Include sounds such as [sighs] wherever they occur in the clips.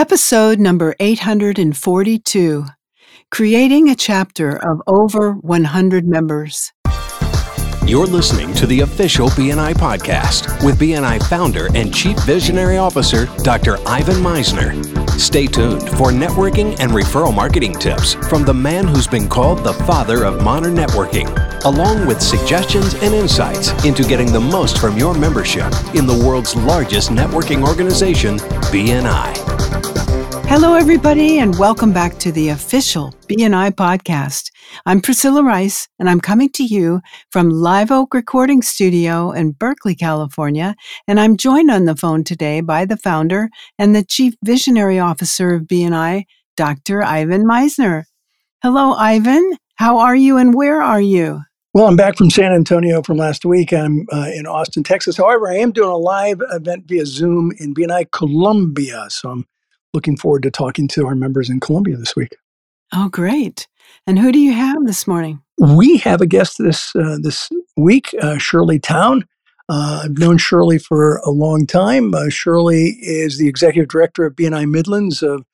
Episode number 842 Creating a Chapter of Over 100 Members. You're listening to the official BNI podcast with BNI founder and chief visionary officer, Dr. Ivan Misner. Stay tuned for networking and referral marketing tips from the man who's been called the father of modern networking, along with suggestions and insights into getting the most from your membership in the world's largest networking organization, BNI. Hello, everybody, and welcome back to the official BNI podcast. I'm Priscilla Rice, and I'm coming to you from Live Oak Recording Studio in Berkeley, California. And I'm joined on the phone today by the founder and the chief visionary officer of BNI, Dr. Ivan Misner. Hello, Ivan. How are you, and where are you? Well, I'm back from San Antonio from last week. I'm uh, in Austin, Texas. However, I am doing a live event via Zoom in BNI Columbia. So I'm looking forward to talking to our members in Columbia this week. Oh, great. And who do you have this morning? We have a guest this uh, this week, uh, Shirley Towne. Uh, I've known Shirley for a long time. Uh, Shirley is the executive director of BNI Midlands of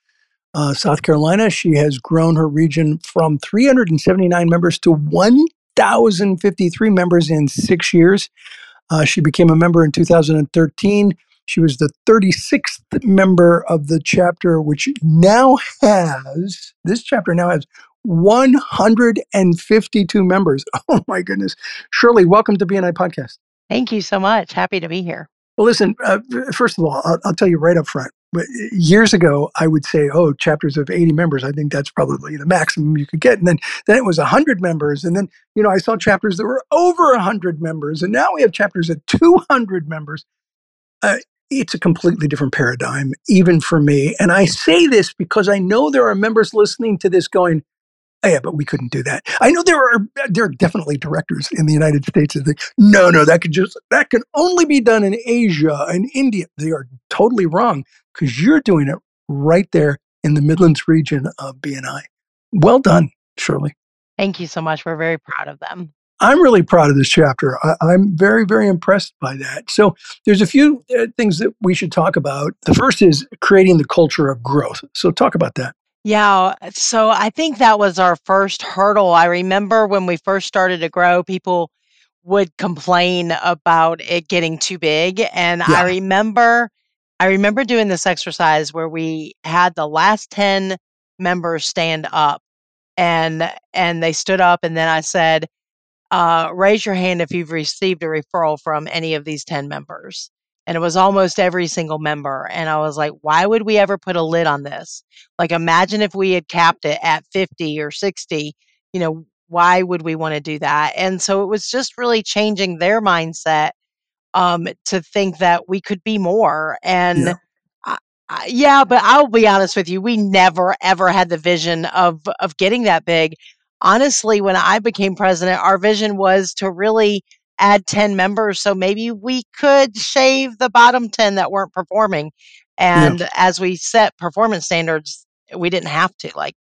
uh, South Carolina. She has grown her region from 379 members to 1,053 members in six years. Uh, she became a member in 2013. She was the 36th member of the chapter, which now has, this chapter now has 152 members. [laughs] Oh my goodness. Shirley, welcome to BNI Podcast. Thank you so much. Happy to be here. Well, listen, uh, first of all, I'll, I'll, tell you right up front. Years ago, I would say, oh, chapters of 80 members, I think that's probably the maximum you could get. And then, then it was 100 members. And then, you know, I saw chapters that were over 100 members. And now we have chapters at 200 members. Uh, it's a completely different paradigm, even for me. And I say this because I know there are members listening to this going, oh, yeah, but we couldn't do that. I know there are there are definitely directors in the United States that think, no, no, that could just that can only be done in Asia and India. They are totally wrong because you're doing it right there in the Midlands region of BNI. Well done, Shirley. Thank you so much. We're very proud of them. I'm really proud of this chapter. I, am very, very impressed by that. So, there's a few uh, things that we should talk about. The first is creating the culture of growth. So, talk about that. Yeah. So, I think that was our first hurdle. I remember when we first started to grow, people would complain about it getting too big. And yeah. I remember. I remember doing this exercise where we had the last 10 members stand up and and they stood up and then I said uh, raise your hand if you've received a referral from any of these 10 members. And it was almost every single member. And I was like, why would we ever put a lid on this? Like, imagine if we had capped it at 50 or 60, you know, why would we want to do that? And so it was just really changing their mindset um, to think that we could be more. And yeah. I, I, yeah, but I'll be honest with you, we never ever had the vision of of getting that big honestly, when I became president, our vision was to really add 10 members. So maybe we could shave the bottom 10 that weren't performing. And yeah. as we set performance standards, we didn't have to. Like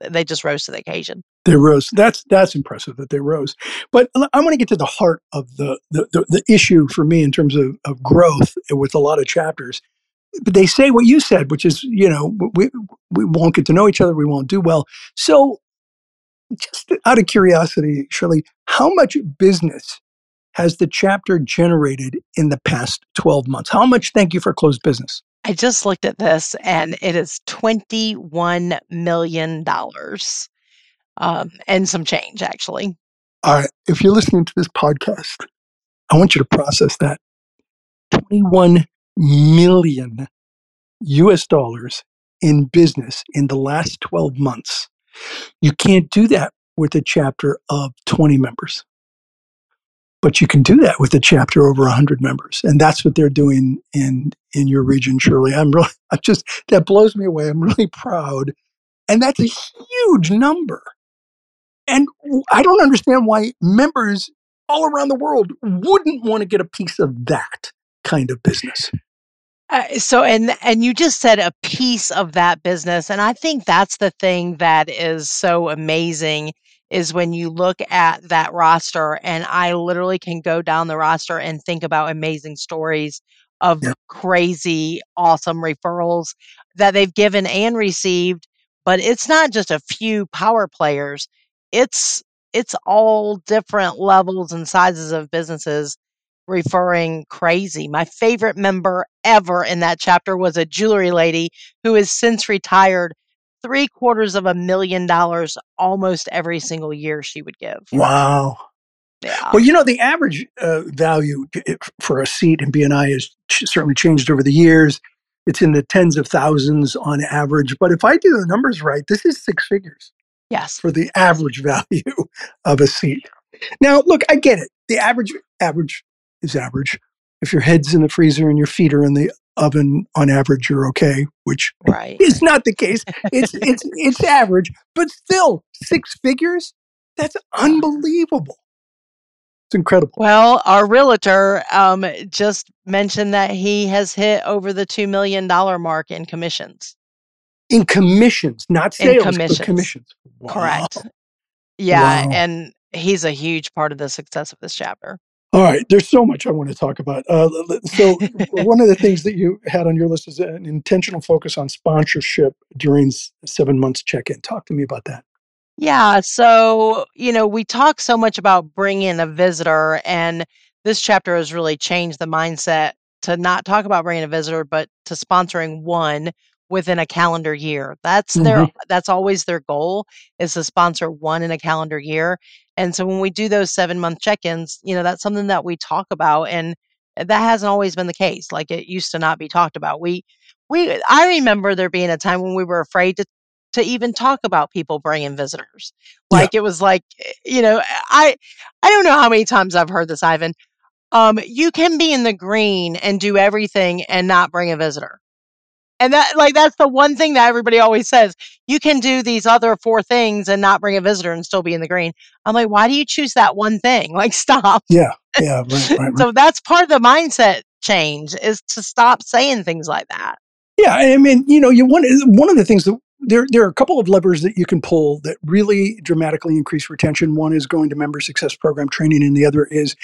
they just rose to the occasion. They rose. That's that's impressive that they rose. But I want to get to the heart of the the, the, the issue for me in terms of, of growth with a lot of chapters. But they say what you said, which is, you know, we we won't get to know each other, we won't do well. So just out of curiosity, Shirley, how much business has the chapter generated in the past 12 months? How much, thank you for closed business? I just looked at this and it is $21 million um, and some change, actually. All right. If you're listening to this podcast, I want you to process that 21 million US dollars in business in the last 12 months. You can't do that with a chapter of 20 members. But you can do that with a chapter over 100 members. And that's what they're doing in, in your region, Shirley. I'm really, [laughs] I'm just, that blows me away. I'm really proud. And that's a huge number. And I don't understand why members all around the world wouldn't want to get a piece of that kind of business. Uh, so and and you just said a piece of that business and I think that's the thing that is so amazing is when you look at that roster and I literally can go down the roster and think about amazing stories of yeah. crazy awesome referrals that they've given and received, but it's not just a few power players. It's it's all different levels and sizes of businesses referring crazy. My favorite member ever in that chapter was a jewelry lady who has since retired three quarters of a million dollars almost every single year she would give. Wow. Yeah. Well, you know, the average uh, value for a seat in BNI has certainly changed over the years. It's in the tens of thousands on average. But if I do the numbers right, this is six figures. Yes. For the [laughs] average value of a seat. Now, look, I get it. The average average is average. If your head's in the freezer and your feet are in the oven, on average, you're okay, which right. is not the case. It's it's it's average, but still six figures. That's unbelievable. It's incredible. Well, our realtor um, just mentioned that he has hit over the $2 million mark in commissions. In commissions, not sales, in commissions. commissions. Wow. Correct. Yeah. Wow. And he's a huge part of the success of this chapter. All right, there's so much I want to talk about. Uh, so, one of the things that you had on your list is an intentional focus on sponsorship during seven months check in. Talk to me about that. Yeah. So, you know, we talk so much about bringing a visitor, and this chapter has really changed the mindset to not talk about bringing a visitor, but to sponsoring one within a calendar year. That's their mm-hmm. that's always their goal is to sponsor one in a calendar year. And so when we do those 7-month check-ins, you know, that's something that we talk about and that hasn't always been the case. Like it used to not be talked about. We we I remember there being a time when we were afraid to to even talk about people bringing visitors. Like yeah. it was like, eh, you know, I I don't know how many times I've heard this, Ivan. Um, you can be in the green and do everything and not bring a visitor. And that like that's the one thing that everybody always says. You can do these other four things and not bring a visitor and still be in the green. I'm like, why do you choose that one thing? [laughs] Like stop. Yeah. Yeah. Right, right, [laughs] right. so that's part of the mindset change is to stop saying things like that. Yeah, I mean, you know, you one eh, one of the things that there, there are a couple of levers that you can pull that really dramatically increase retention. One is going to member success program training, and the other is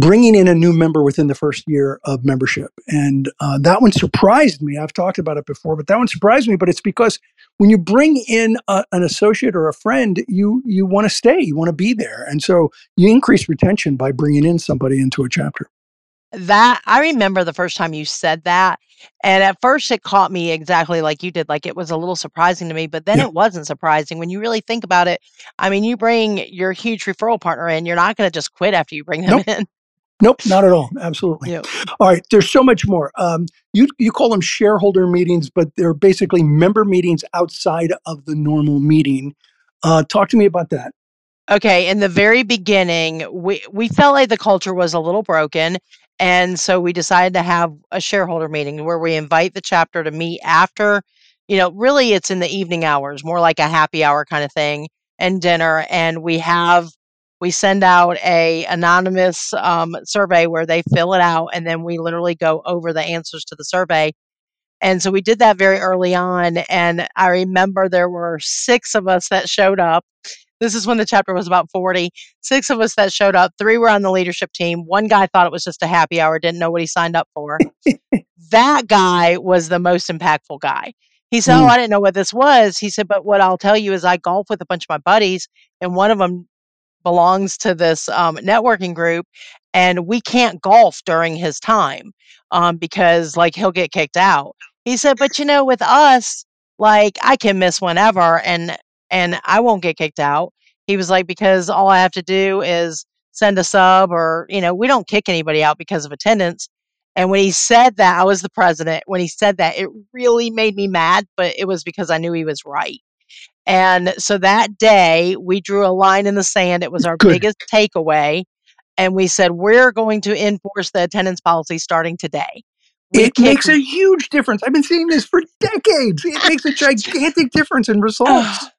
bringing in a new member within the first year of membership. And uh, that one surprised me. I've talked about it before, but that one surprised me. But it's because when you bring in a, an associate or a friend, you you want to stay, you want to be there, and so you increase retention by bringing in somebody into a chapter. That I remember the first time you said that. And at first it caught me exactly like you did. Like it was a little surprising to me, but then yeah. it wasn't surprising when you really think about it. I mean, you bring your huge referral partner in, you're not going to just quit after you bring them nope. in. Nope, not at all. Absolutely. Yep. All right, there's so much more. Um, you you call them shareholder meetings, but they're basically member meetings outside of the normal meeting. Uh, talk to me about that. Okay, in the very beginning, we we felt like the culture was a little broken, and so we decided to have a shareholder meeting where we invite the chapter to meet after, you know, really it's in the evening hours, more like a happy hour kind of thing, and dinner. And we have we send out a anonymous um, survey where they fill it out, and then we literally go over the answers to the survey. And so we did that very early on. And I remember there were six of us that showed up this is when the chapter was about 40. Six of us that showed up, three were on the leadership team. One guy thought it was just a happy hour, didn't know what he signed up for. [laughs] that guy was the most impactful guy. He said. Oh, I didn't know what this was. He said, But what I'll tell you is I golf with a bunch of my buddies, and one of them belongs to this um, networking group, and we can't golf during his time um, because, like, he'll get kicked out. He said, But you know, with us, like, I can miss whenever. And and I won't get kicked out. He was like, because all I have to do is send a sub or, you know, we don't kick anybody out because of attendance. And when he said that, I was the president. When he said that, it really made me mad, but it was because I knew he was right. And so that day, we drew a line in the sand. It was our Good. biggest takeaway. And we said, we're going to enforce the attendance policy starting today. We it makes a huge difference. I've been seeing this for decades. It makes a gigantic difference in results. [sighs]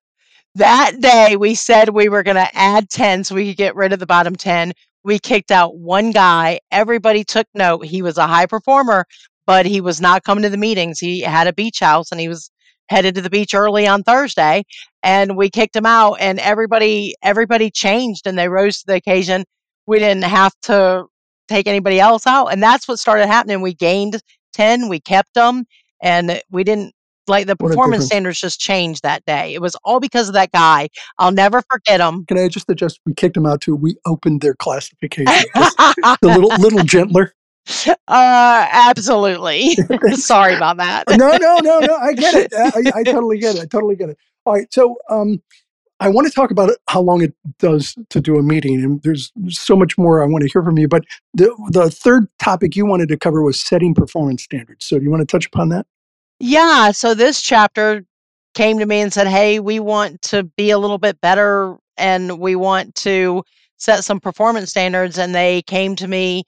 That day, we said we were going to add 10 so we could get rid of the bottom 10. We kicked out one guy. Everybody took note. He was a high performer, but he was not coming to the meetings. He had a beach house and he was headed to the beach early on Thursday and we kicked him out and everybody everybody changed and they rose to the occasion. We didn't have to take anybody else out and that's what started happening. We gained 10, we kept them and we didn't like the performance standards just changed that day. It was all because of that guy. I'll never forget him. Can I just adjust? We kicked him out too. We opened their classification. [laughs] the little little gentler. [laughs] Uh, absolutely. [laughs] Sorry about that. no, no, no, no. I [laughs] get it. I, I, totally get it. I totally get it. All right. So, um, I want to talk about how long it does to do a meeting, and there's so much more I want to hear from you. But the the third topic you wanted to cover was setting performance standards. So, do you want to touch upon that? Yeah. So this chapter came to me and said, "Hey, we want to be a little bit better, and we want to set some performance standards." And they came to me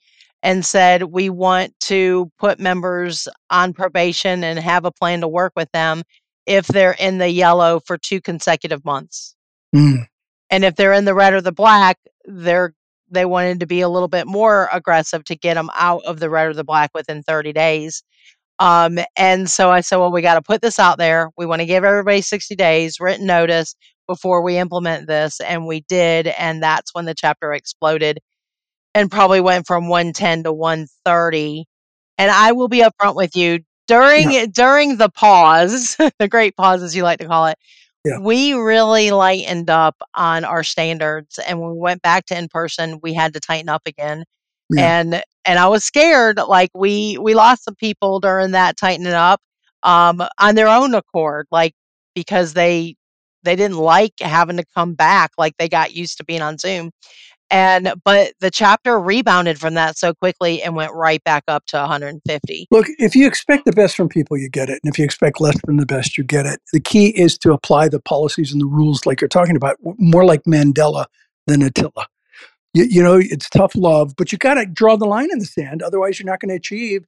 and said, We want to put members on probation and have a plan to work with them if they're in the yellow for two consecutive months. Mm. And if they're in the red or the black, they're they wanted to be a little bit more aggressive to get them out of the red or the black within 30 days. Um, and so I said, well, we got to put this out there. We want to give everybody 60 days written notice before we implement this. And we did. And that's when the chapter exploded and probably went from 110 to 130. And I will be upfront with you during yeah. during the pause, [laughs] the great pause as you like to call it. Yeah. We really lightened up on our standards and when we went back to in person, we had to tighten up again. Yeah. And and I was scared like we we lost some people during that tightening up um on their own accord like because they they didn't like having to come back like they got used to being on Zoom. And but the chapter rebounded from that so quickly and went right back up to 150. Look, if you expect the best from people, you get it. And if you expect less from the best, you get it. The key is to apply the policies and the rules like you're talking about, more like Mandela than Attila. You, you know, it's tough love, but you got to draw the line in the sand. Otherwise, you're not going to achieve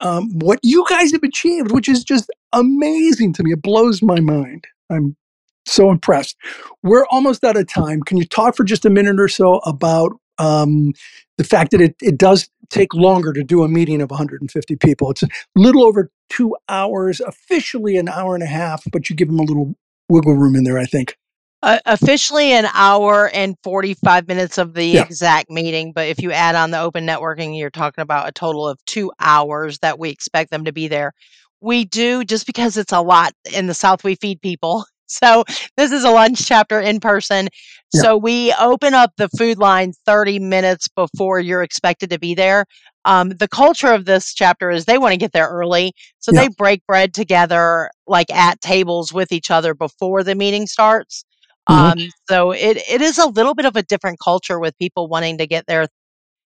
um, what you guys have achieved, which is just amazing to me. It blows my mind. I'm so impressed. We're almost out of time. Can you talk for just a minute or so about um, the fact that it, it does take longer to do a meeting of 150 people? It's a little over two hours, officially an hour and a half, but you give them a little wiggle room in there, I think. Uh, officially an hour and 45 minutes of the yeah. exact meeting but if you add on the open networking you're talking about a total of two hours that we expect them to be there we do just because it's a lot in the south we feed people so this is a lunch chapter in person. Yeah. So we open up the food line 30 minutes before you're expected to be there. Um, the culture of this chapter is they want to get there early. So yeah. they break bread together, like at tables with each other before the meeting starts. Mm-hmm. Um, so it, it is a little bit of a different culture with people wanting to get there,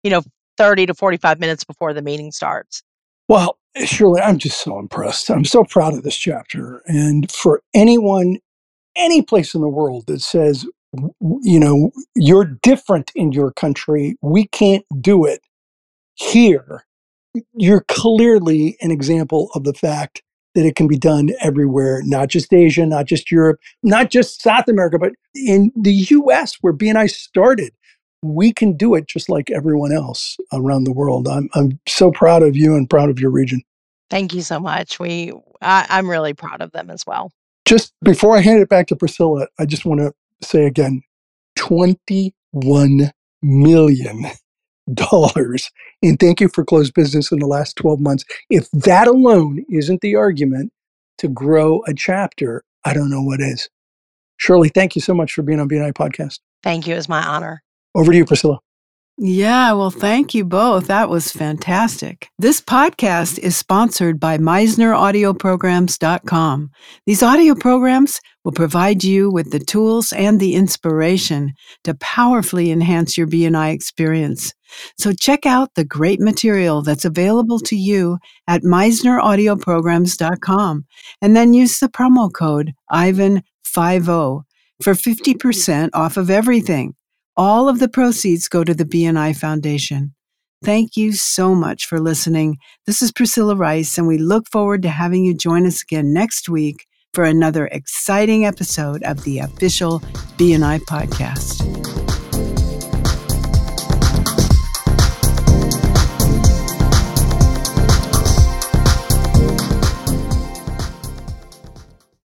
you know, 30 to 45 minutes before the meeting starts. Well, Shirley, I'm just so impressed. I'm so proud of this chapter. And for anyone any place in the world that says, you know, you're different in your country, we can't do it here, you're clearly an example of the fact that it can be done everywhere, not just Asia, not just Europe, not just South America, but in the US where BNI started. We can do it just like everyone else around the world. I'm, I'm so proud of you and proud of your region. Thank you so much. We, I, I'm really proud of them as well. Just before I hand it back to Priscilla, I just want to say again 21 million dollars and thank you for closed business in the last 12 months. If that alone isn't the argument to grow a chapter, I don't know what is. Shirley, thank you so much for being on BNI Podcast. Thank you. It's my honor. Over to you, Priscilla. Yeah, well, thank you both. That was fantastic. This podcast is sponsored by MisnerAudioprograms.com. These audio programs will provide you with the tools and the inspiration to powerfully enhance your BNI experience. So check out the great material that's available to you at MisnerAudioprograms.com and then use the promo code IVAN50 for 50% off of everything. All of the proceeds go to the BNI Foundation. Thank you so much for listening. This is Priscilla Rice, and we look forward to having you join us again next week for another exciting episode of the official BNI podcast.